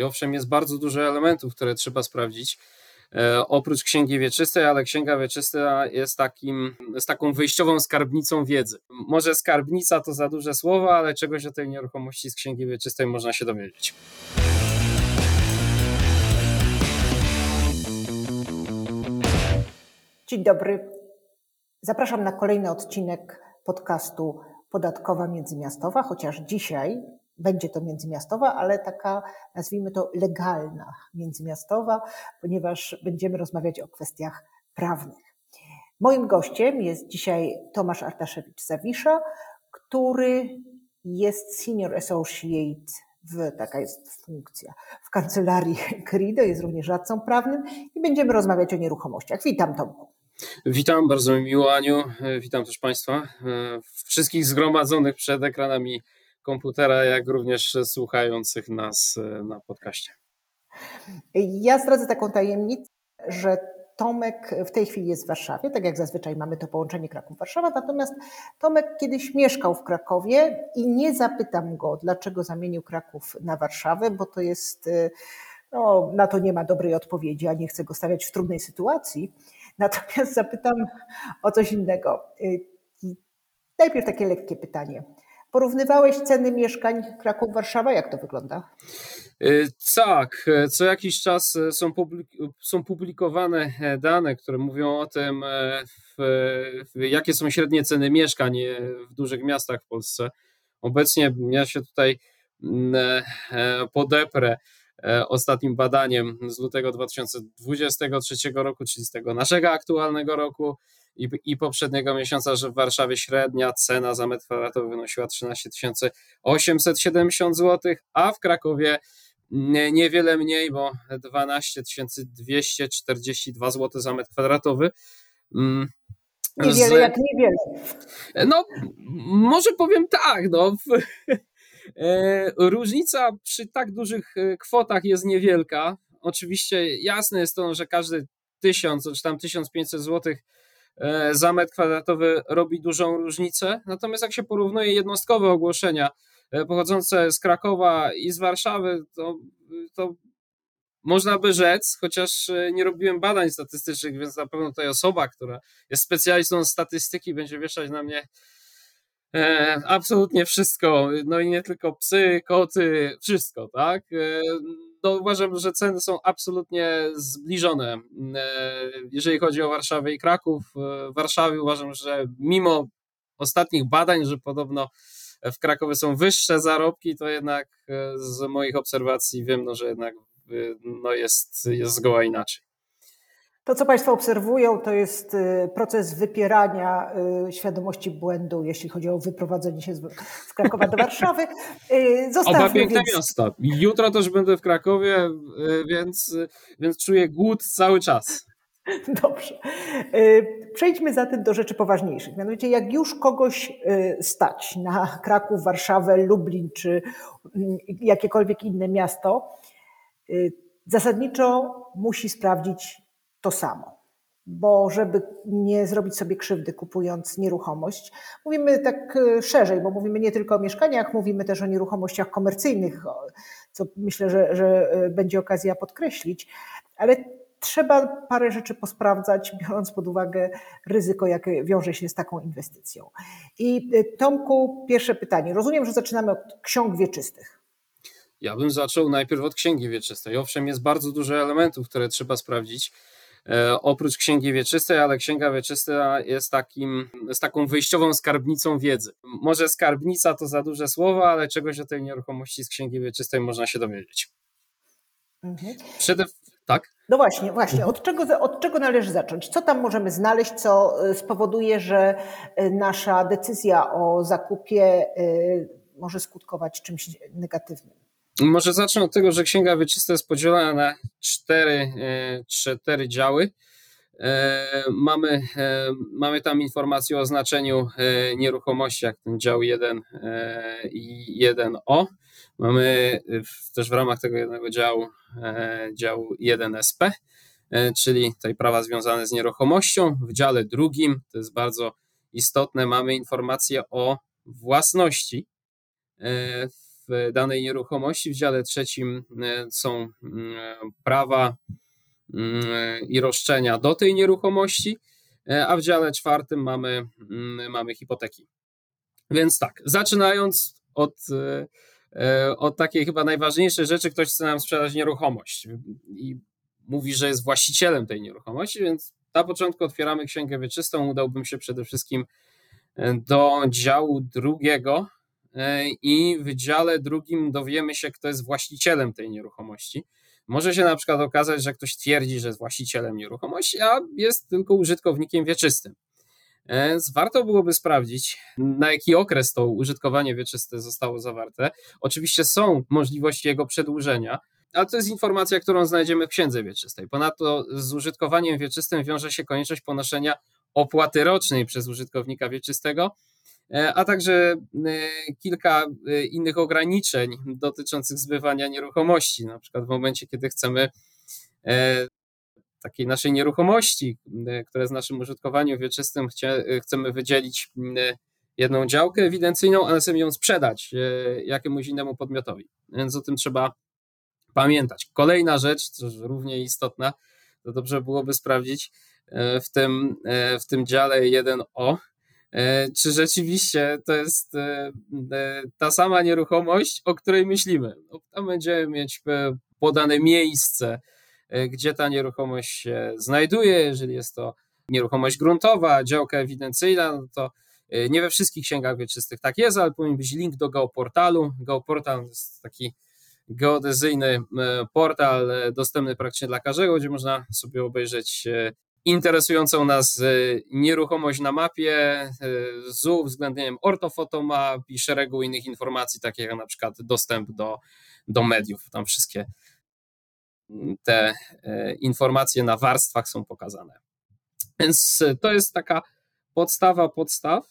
wieczystej. Owszem, jest bardzo dużo elementów, które trzeba sprawdzić. E, oprócz księgi wieczystej, ale księga wieczysta jest, takim, jest taką wyjściową skarbnicą wiedzy. Może skarbnica to za duże słowo, ale czegoś o tej nieruchomości z księgi wieczystej można się dowiedzieć. Dzień dobry. Zapraszam na kolejny odcinek podcastu Podatkowa Międzymiastowa, chociaż dzisiaj będzie to międzymiastowa, ale taka, nazwijmy to, legalna międzymiastowa, ponieważ będziemy rozmawiać o kwestiach prawnych. Moim gościem jest dzisiaj Tomasz Artaszewicz-Zawisza, który jest Senior Associate w, taka jest funkcja, w kancelarii Crido, jest również radcą prawnym i będziemy rozmawiać o nieruchomościach. Witam Tomku. Witam, bardzo mi miło Aniu, witam też Państwa, wszystkich zgromadzonych przed ekranami komputera, jak również słuchających nas e, na podcaście. Ja zdradzę taką tajemnicę, że Tomek w tej chwili jest w Warszawie, tak jak zazwyczaj mamy to połączenie Kraków-Warszawa, natomiast Tomek kiedyś mieszkał w Krakowie i nie zapytam go, dlaczego zamienił Kraków na Warszawę, bo to jest, e, no, na to nie ma dobrej odpowiedzi, a nie chcę go stawiać w trudnej sytuacji. Natomiast zapytam o coś innego. E, najpierw takie lekkie pytanie. Porównywałeś ceny mieszkań Kraków-Warszawa? Jak to wygląda? Y, tak, y, co jakiś czas y, są, są publikowane e, dane, które mówią o tym, e, jakie są średnie ceny mieszkań e, w dużych miastach w Polsce. Obecnie ja się tutaj mm, podeprę ostatnim badaniem z lutego 2023 roku, czyli z tego naszego aktualnego roku i, i poprzedniego miesiąca, że w Warszawie średnia cena za metr kwadratowy wynosiła 13 870 zł, a w Krakowie niewiele mniej, bo 12 242 zł za metr kwadratowy. Mm, niewiele Z, jak niewiele. No, może powiem tak, no. E, różnica przy tak dużych e, kwotach jest niewielka. Oczywiście jasne jest to, że każdy tysiąc czy tam 1500 złotych za metr kwadratowy robi dużą różnicę. Natomiast jak się porównuje jednostkowe ogłoszenia e, pochodzące z Krakowa i z Warszawy, to, to można by rzec, chociaż e, nie robiłem badań statystycznych, więc na pewno tutaj osoba, która jest specjalistą statystyki, będzie wieszać na mnie absolutnie wszystko. No i nie tylko psy, koty, wszystko, tak? No uważam, że ceny są absolutnie zbliżone. E, jeżeli chodzi o Warszawę i Kraków, e, w Warszawie uważam, że mimo ostatnich badań, że podobno w Krakowie są wyższe zarobki, to jednak e, z moich obserwacji wiem, no, że jednak no, jest, jest zgoła inaczej. To, co Państwo obserwują, to jest y, proces wypierania y, świadomości błędu, jeśli chodzi o wyprowadzenie się z Krakowa do Warszawy. Y, zostawmy Oba piękne więc... miasta. Jutro też będę w Krakowie, więc, więc czuję głód cały czas. Dobrze. Przejdźmy zatem do rzeczy poważniejszych. Mianowicie, jak już kogoś stać na Kraków, Warszawę, Lublin czy jakiekolwiek inne miasto, zasadniczo musi sprawdzić to samo. Bo żeby nie zrobić sobie krzywdy kupując nieruchomość, mówimy tak e, szerzej, bo mówimy nie tylko o mieszkaniach, mówimy też o nieruchomościach komercyjnych, co myślę, że, że e, będzie okazja podkreślić, ale trzeba parę rzeczy posprawdzać, biorąc pod uwagę ryzyko, jakie wiąże się z taką inwestycją. I e, Tomku, pierwsze pytanie. Rozumiem, że zaczynamy od ksiąg wieczystych. Ja bym zaczął najpierw od księgi wieczystej. Owszem, jest bardzo dużo elementów, które trzeba sprawdzić. E, oprócz księgi wieczystej, ale księga wieczysta jest, takim, jest taką wyjściową skarbnicą wiedzy. Może skarbnica to za duże słowo, ale czegoś o tej nieruchomości z księgi wieczystej można się dowiedzieć. Mhm. Przede, tak? No właśnie, właśnie. Od czego, od czego należy zacząć? Co tam możemy znaleźć, co e, spowoduje, że e, nasza decyzja o zakupie może skutkować czymś negatywnym? Może zacznę od tego, że Księga Wieczysta jest podzielona na cztery, e, cztery działy. E, mamy, e, mamy tam informację o znaczeniu nieruchomości, jak ten dział 1 i 1O. Mamy też w ramach tego jednego działu dział 1SP, czyli tutaj prawa związane z nieruchomością. W dziale drugim, to jest bardzo istotne, mamy informację o własności w danej nieruchomości. W dziale trzecim są prawa i roszczenia do tej nieruchomości, a w dziale czwartym mamy, mamy hipoteki. Więc tak, zaczynając od, od takiej chyba najważniejszej rzeczy, ktoś chce nam sprzedać nieruchomość i mówi, że jest właścicielem tej nieruchomości, więc na początku otwieramy księgę wieczystą. Udałbym się przede wszystkim e, do działu drugiego e, i w dziale drugim dowiemy się, kto jest właścicielem tej nieruchomości. Może się na przykład okazać, że ktoś twierdzi, że jest właścicielem nieruchomości, a jest tylko użytkownikiem wieczystym. E, więc warto byłoby sprawdzić, na jaki okres to użytkowanie wieczyste zostało zawarte. Oczywiście są możliwości jego przedłużenia, ale to jest informacja, którą znajdziemy w księdze wieczystej. Ponadto z użytkowaniem wieczystym wiąże się konieczność ponoszenia opłaty rocznej przez użytkownika wieczystego, e, a także e, kilka e, innych ograniczeń dotyczących zbywania nieruchomości. Na przykład w momencie, kiedy chcemy takiej naszej nieruchomości, która jest w naszym użytkowaniu wieczystym, chcemy wydzielić jedną działkę ewidencyjną, a następnie ją sprzedać jakiemuś innemu podmiotowi. Więc o tym trzeba pamiętać. Kolejna rzecz, równie istotna, to dobrze byłoby sprawdzić e, w tym, e, w tym dziale 1o, e, czy rzeczywiście to jest ta sama nieruchomość, o której myślimy. No, tam będziemy mieć podane miejsce, gdzie ta nieruchomość się znajduje. Jeżeli jest to nieruchomość gruntowa, działka ewidencyjna, no to nie we wszystkich księgach wieczystych tak jest, ale powinien być link do geoportalu. Geoportal jest taki geodezyjny e, portal e, dostępny praktycznie dla każdego, gdzie można sobie obejrzeć e, interesującą nas nieruchomość na mapie, z uwzględnieniem ortofotomap i szeregu innych informacji, takich jak na przykład dostęp do, do mediów. Tam wszystkie te informacje na warstwach są pokazane. Więc to jest taka podstawa podstaw.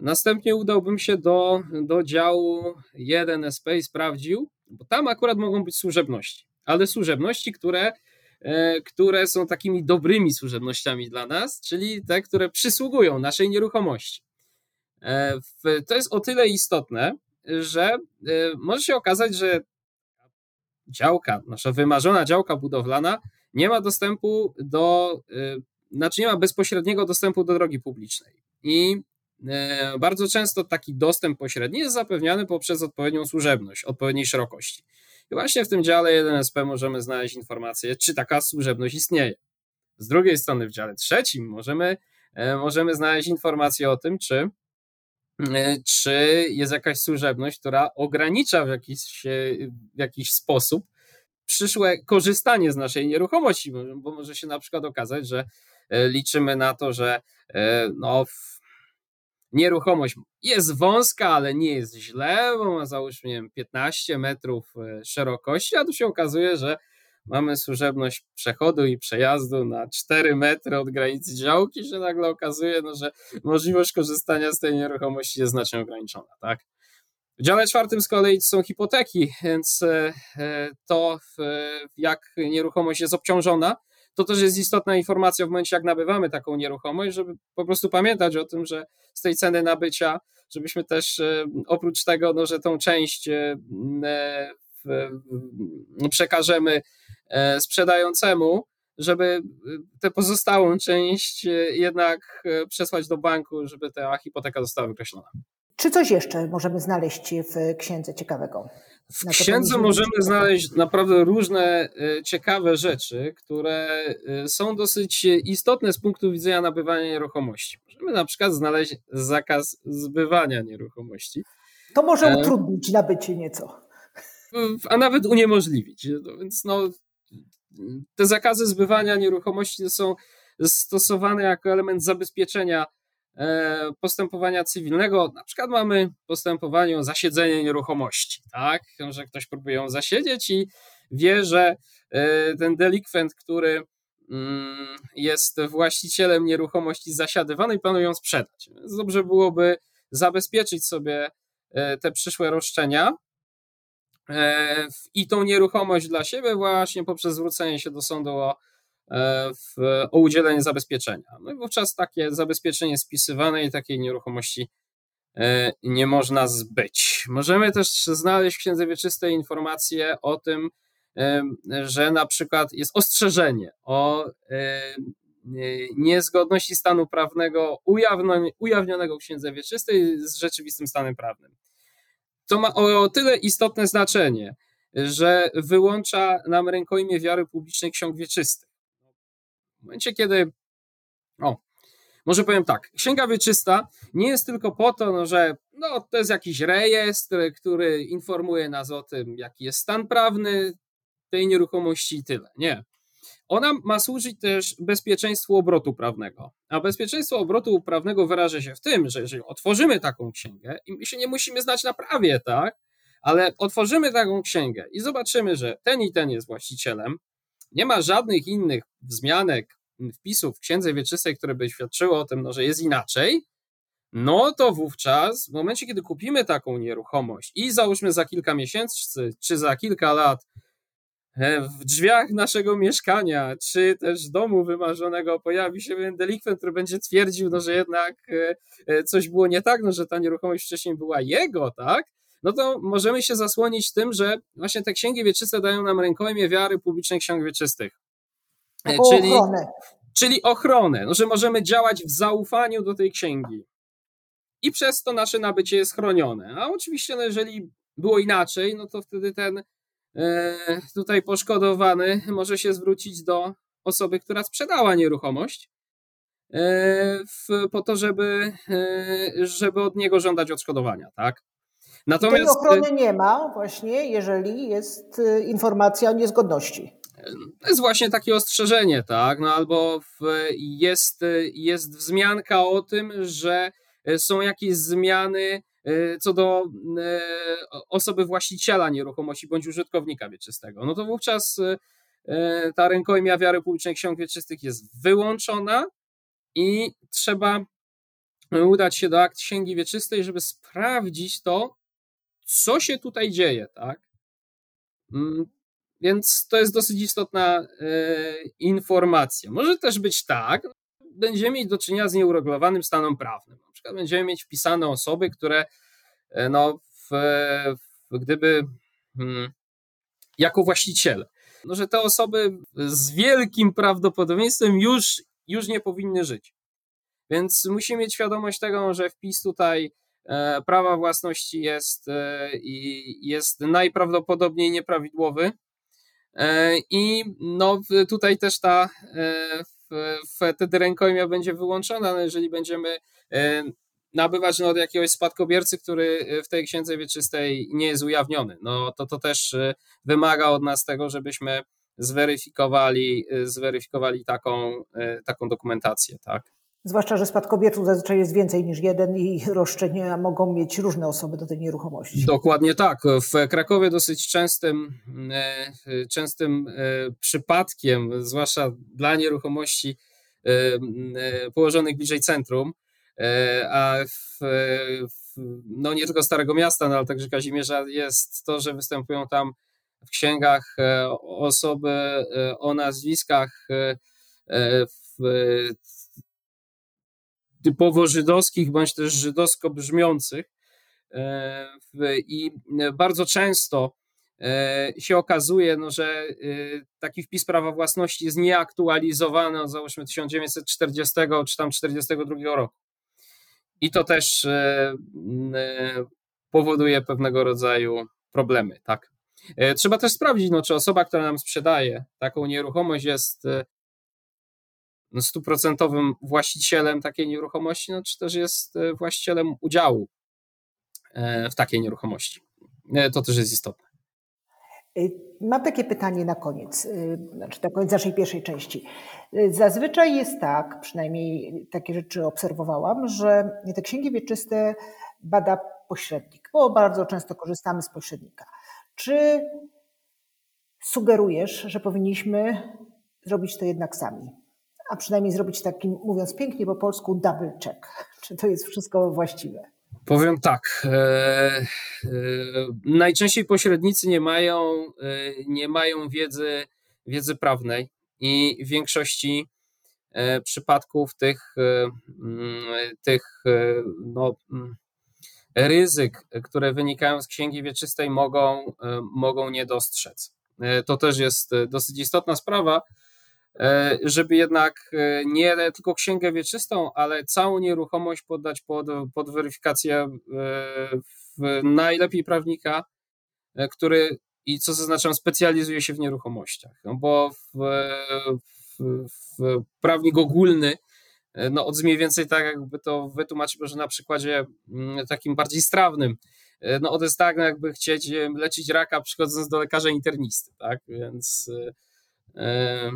Następnie udałbym się do, do działu 1SP i sprawdził, bo tam akurat mogą być służebności, ale służebności, które, które są takimi dobrymi służebnościami dla nas, czyli te, które przysługują naszej nieruchomości. E, to jest o tyle istotne, że e, może się okazać, że działka, nasza wymarzona działka budowlana nie ma dostępu do, znaczy nie ma bezpośredniego dostępu do drogi publicznej. I E, bardzo często taki dostęp pośredni jest zapewniany poprzez odpowiednią służebność, odpowiedniej szerokości. I właśnie w tym dziale 1SP możemy znaleźć informację, czy taka służebność istnieje. Z drugiej strony w dziale trzecim możemy, e, możemy znaleźć informację o tym, czy, e, czy jest jakaś służebność, która ogranicza w jakiś, w jakiś sposób przyszłe korzystanie z naszej nieruchomości, bo może się na przykład okazać, że liczymy na to, że no, nieruchomość jest wąska, ale nie jest źle, bo ma załóżmy nie wiem, 15 metrów e, szerokości, a tu się okazuje, że mamy służebność przechodu i przejazdu na 4 metry od granicy działki, że nagle okazuje, no, że możliwość korzystania z tej nieruchomości jest znacznie ograniczona, tak? W dziale czwartym z kolei są hipoteki, więc e, e, to jak nieruchomość jest obciążona, to też jest istotna informacja w momencie, jak nabywamy taką nieruchomość, żeby po prostu pamiętać o tym, że z tej ceny nabycia, żebyśmy też e, oprócz tego, no, że tą część e, przekażemy e, sprzedającemu, żeby tę pozostałą część jednak przesłać do banku, żeby ta hipoteka została wykreślona. Czy coś jeszcze możemy znaleźć w księdze ciekawego? W księdze możemy znaleźć naprawdę różne e, ciekawe rzeczy, które e, są dosyć istotne z punktu widzenia nabywania nieruchomości. Możemy na przykład znaleźć zakaz zbywania nieruchomości. To może e, utrudnić nabycie nieco. A nawet uniemożliwić. No więc no, te zakazy zbywania nieruchomości są stosowane jako element zabezpieczenia E, postępowania cywilnego, na przykład mamy postępowanie o zasiedzenie nieruchomości, tak, że ktoś próbuje ją zasiedzieć i wie, że e, ten delikwent, który mm, jest właścicielem nieruchomości zasiadywanej, planuje ją sprzedać. Więc dobrze byłoby zabezpieczyć sobie e, te przyszłe roszczenia i tą nieruchomość dla siebie właśnie poprzez zwrócenie się do sądu o E, w, o udzielenie zabezpieczenia. No i wówczas takie zabezpieczenie spisywane i takiej nieruchomości nie można zbyć. Możemy też znaleźć w Księdze Wieczystej informacje o tym, że na przykład jest ostrzeżenie o niezgodności stanu prawnego ujawnionego w Księdze Wieczystej z rzeczywistym stanem prawnym. To ma o tyle istotne znaczenie, że wyłącza nam rękojmie wiary publicznej ksiąg wieczystych. W momencie, kiedy. O, może powiem tak. Księga wieczysta nie jest tylko po to, no, że no, to jest jakiś rejestr, który informuje nas o tym, jaki jest stan prawny tej nieruchomości i tyle. Nie. Ona ma służyć też bezpieczeństwu obrotu prawnego. A bezpieczeństwo obrotu prawnego wyraża się w tym, że jeżeli otworzymy taką księgę, i my się nie musimy znać na prawie, tak? Ale otworzymy taką księgę i zobaczymy, że ten i ten jest właścicielem, nie ma żadnych innych wzmianek, wpisów w księdze wieczystej, które by świadczyły o tym, no, że jest inaczej, no to wówczas w momencie, kiedy kupimy taką nieruchomość i załóżmy za kilka miesięcy czy za kilka lat E, w drzwiach naszego mieszkania, czy też domu wymarzonego pojawi się pewien delikwent, który będzie twierdził, no, że jednak e, e, coś było nie tak, no, że ta nieruchomość wcześniej była jego, tak? No to możemy się zasłonić tym, że właśnie te księgi wieczyste dają nam rękojmie wiary publicznych ksiąg wieczystych. czyli, ochronę. czyli ochronę, no, że możemy działać w zaufaniu do tej księgi. I przez to nasze nabycie jest chronione. A oczywiście, no, jeżeli było inaczej, no to wtedy ten E, tutaj poszkodowany może się zwrócić do osoby, która sprzedała nieruchomość, e, po to, żeby, e, żeby od niego żądać odszkodowania, tak? Natomiast tej ochrony nie ma właśnie, jeżeli jest informacja o niezgodności. To jest właśnie takie ostrzeżenie, tak? No albo jest, jest wzmianka o tym, że są jakieś zmiany co do osoby właściciela nieruchomości bądź użytkownika wieczystego, no to wówczas ta rękojmia wiary publicznej ksiąg wieczystych jest wyłączona i trzeba udać się do akt księgi wieczystej, żeby sprawdzić to, co się tutaj dzieje, tak? Mm, więc to jest dosyć istotna informacja. Może też być tak, będziemy mieć do czynienia z nieuregulowanym stanem prawnym. Na przykład będziemy mieć wpisane osoby, które e, no, w, w, gdyby hmm, jako właściciele, no, że te osoby z wielkim prawdopodobieństwem już, już nie powinny żyć. Więc musimy mieć świadomość tego, że wpis tutaj e, prawa własności jest, e, jest najprawdopodobniej nieprawidłowy. I no, tutaj też ta wtedy rękojmia będzie wyłączona, no jeżeli będziemy e, nabywać no, od jakiegoś spadkobiercy, który w tej księdze wieczystej nie jest ujawniony. No to to też e, wymaga od nas tego, żebyśmy zweryfikowali, e, zweryfikowali taką, taką dokumentację, tak? Zwłaszcza, że spadkobierców zazwyczaj jest więcej niż jeden i roszczenia mogą mieć różne osoby do tej nieruchomości. Dokładnie tak. W Krakowie dosyć częstym, e, częstym e, przypadkiem, zwłaszcza dla nieruchomości e, położonych bliżej centrum, a w, no nie tylko Starego Miasta, no ale także Kazimierza jest to, że występują tam w księgach osoby o nazwiskach w typowo żydowskich bądź też żydowsko brzmiących. E, I bardzo często e, się okazuje, no, że e, taki wpis prawa własności jest nieaktualizowany od załóżmy 1940 czy tam 42 roku. I to też powoduje pewnego rodzaju problemy, tak. Trzeba też sprawdzić, no, czy osoba, która nam sprzedaje taką nieruchomość jest stuprocentowym właścicielem takiej nieruchomości, no, czy też jest e, właścicielem udziału e, w takiej nieruchomości. E, to też jest istotne. Mam takie pytanie na koniec, znaczy na koniec naszej pierwszej części. Zazwyczaj jest tak, przynajmniej takie rzeczy obserwowałam, że te księgi wieczyste bada pośrednik, bo bardzo często korzystamy z pośrednika. Czy sugerujesz, że powinniśmy zrobić to jednak sami? A przynajmniej zrobić taki, mówiąc pięknie po polsku, double check. Czy to jest wszystko właściwe? Powiem tak. E, e, najczęściej pośrednicy nie mają, e, nie mają wiedzy, wiedzy prawnej i w większości e, przypadków tych, e, tych no, ryzyk, które wynikają z księgi wieczystej, mogą, mogą nie dostrzec. To też jest dosyć istotna sprawa, żeby jednak nie tylko księgę wieczystą, ale całą nieruchomość poddać pod, pod weryfikację najlepiej prawnika, który i co zaznaczam, specjalizuje się w nieruchomościach. No bo w, w, w prawnik ogólny, no od mniej więcej tak jakby to wytłumaczyć może na przykładzie mm, takim bardziej strawnym, no to jest tak, no jakby chcieć leczyć raka przychodząc do lekarza internisty, tak, więc e,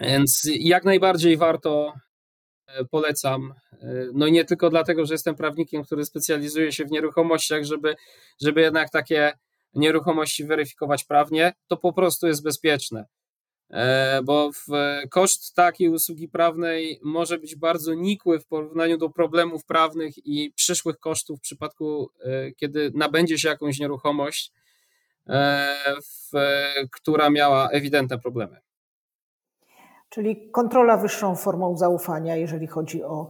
więc jak najbardziej warto e, polecam, e, no nie tylko dlatego, że jestem prawnikiem, który specjalizuje się w nieruchomościach, żeby, żeby jednak takie nieruchomości weryfikować prawnie, to po prostu jest bezpieczne. E, bo koszt takiej usługi prawnej może być bardzo nikły w porównaniu do problemów prawnych i przyszłych kosztów w przypadku, kiedy nabędzie się jakąś nieruchomość, e, która miała ewidentne problemy. Czyli kontrola wyższą formą zaufania, jeżeli chodzi o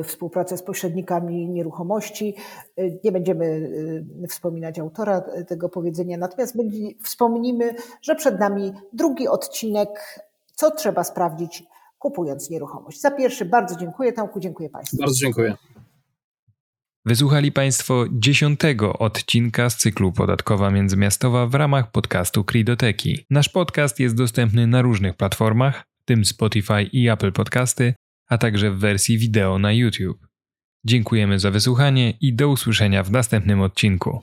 y, współpracę z pośrednikami nieruchomości. Y, nie będziemy y, wspominać autora tego powiedzenia, natomiast wspomnimy, że przed nami drugi odcinek, co trzeba sprawdzić kupując nieruchomość. Za pierwszy bardzo dziękuję Tomku, dziękuję Państwu. Bardzo dziękuję. Wysłuchali Państwo dziesiątego odcinka z cyklu Podatkowa Międzymiastowa w ramach podcastu Kridoteki. Nasz podcast jest dostępny na różnych platformach, tym Spotify i Apple Podcasty, a także w wersji wideo na YouTube. Dziękujemy za wysłuchanie i do usłyszenia w następnym odcinku.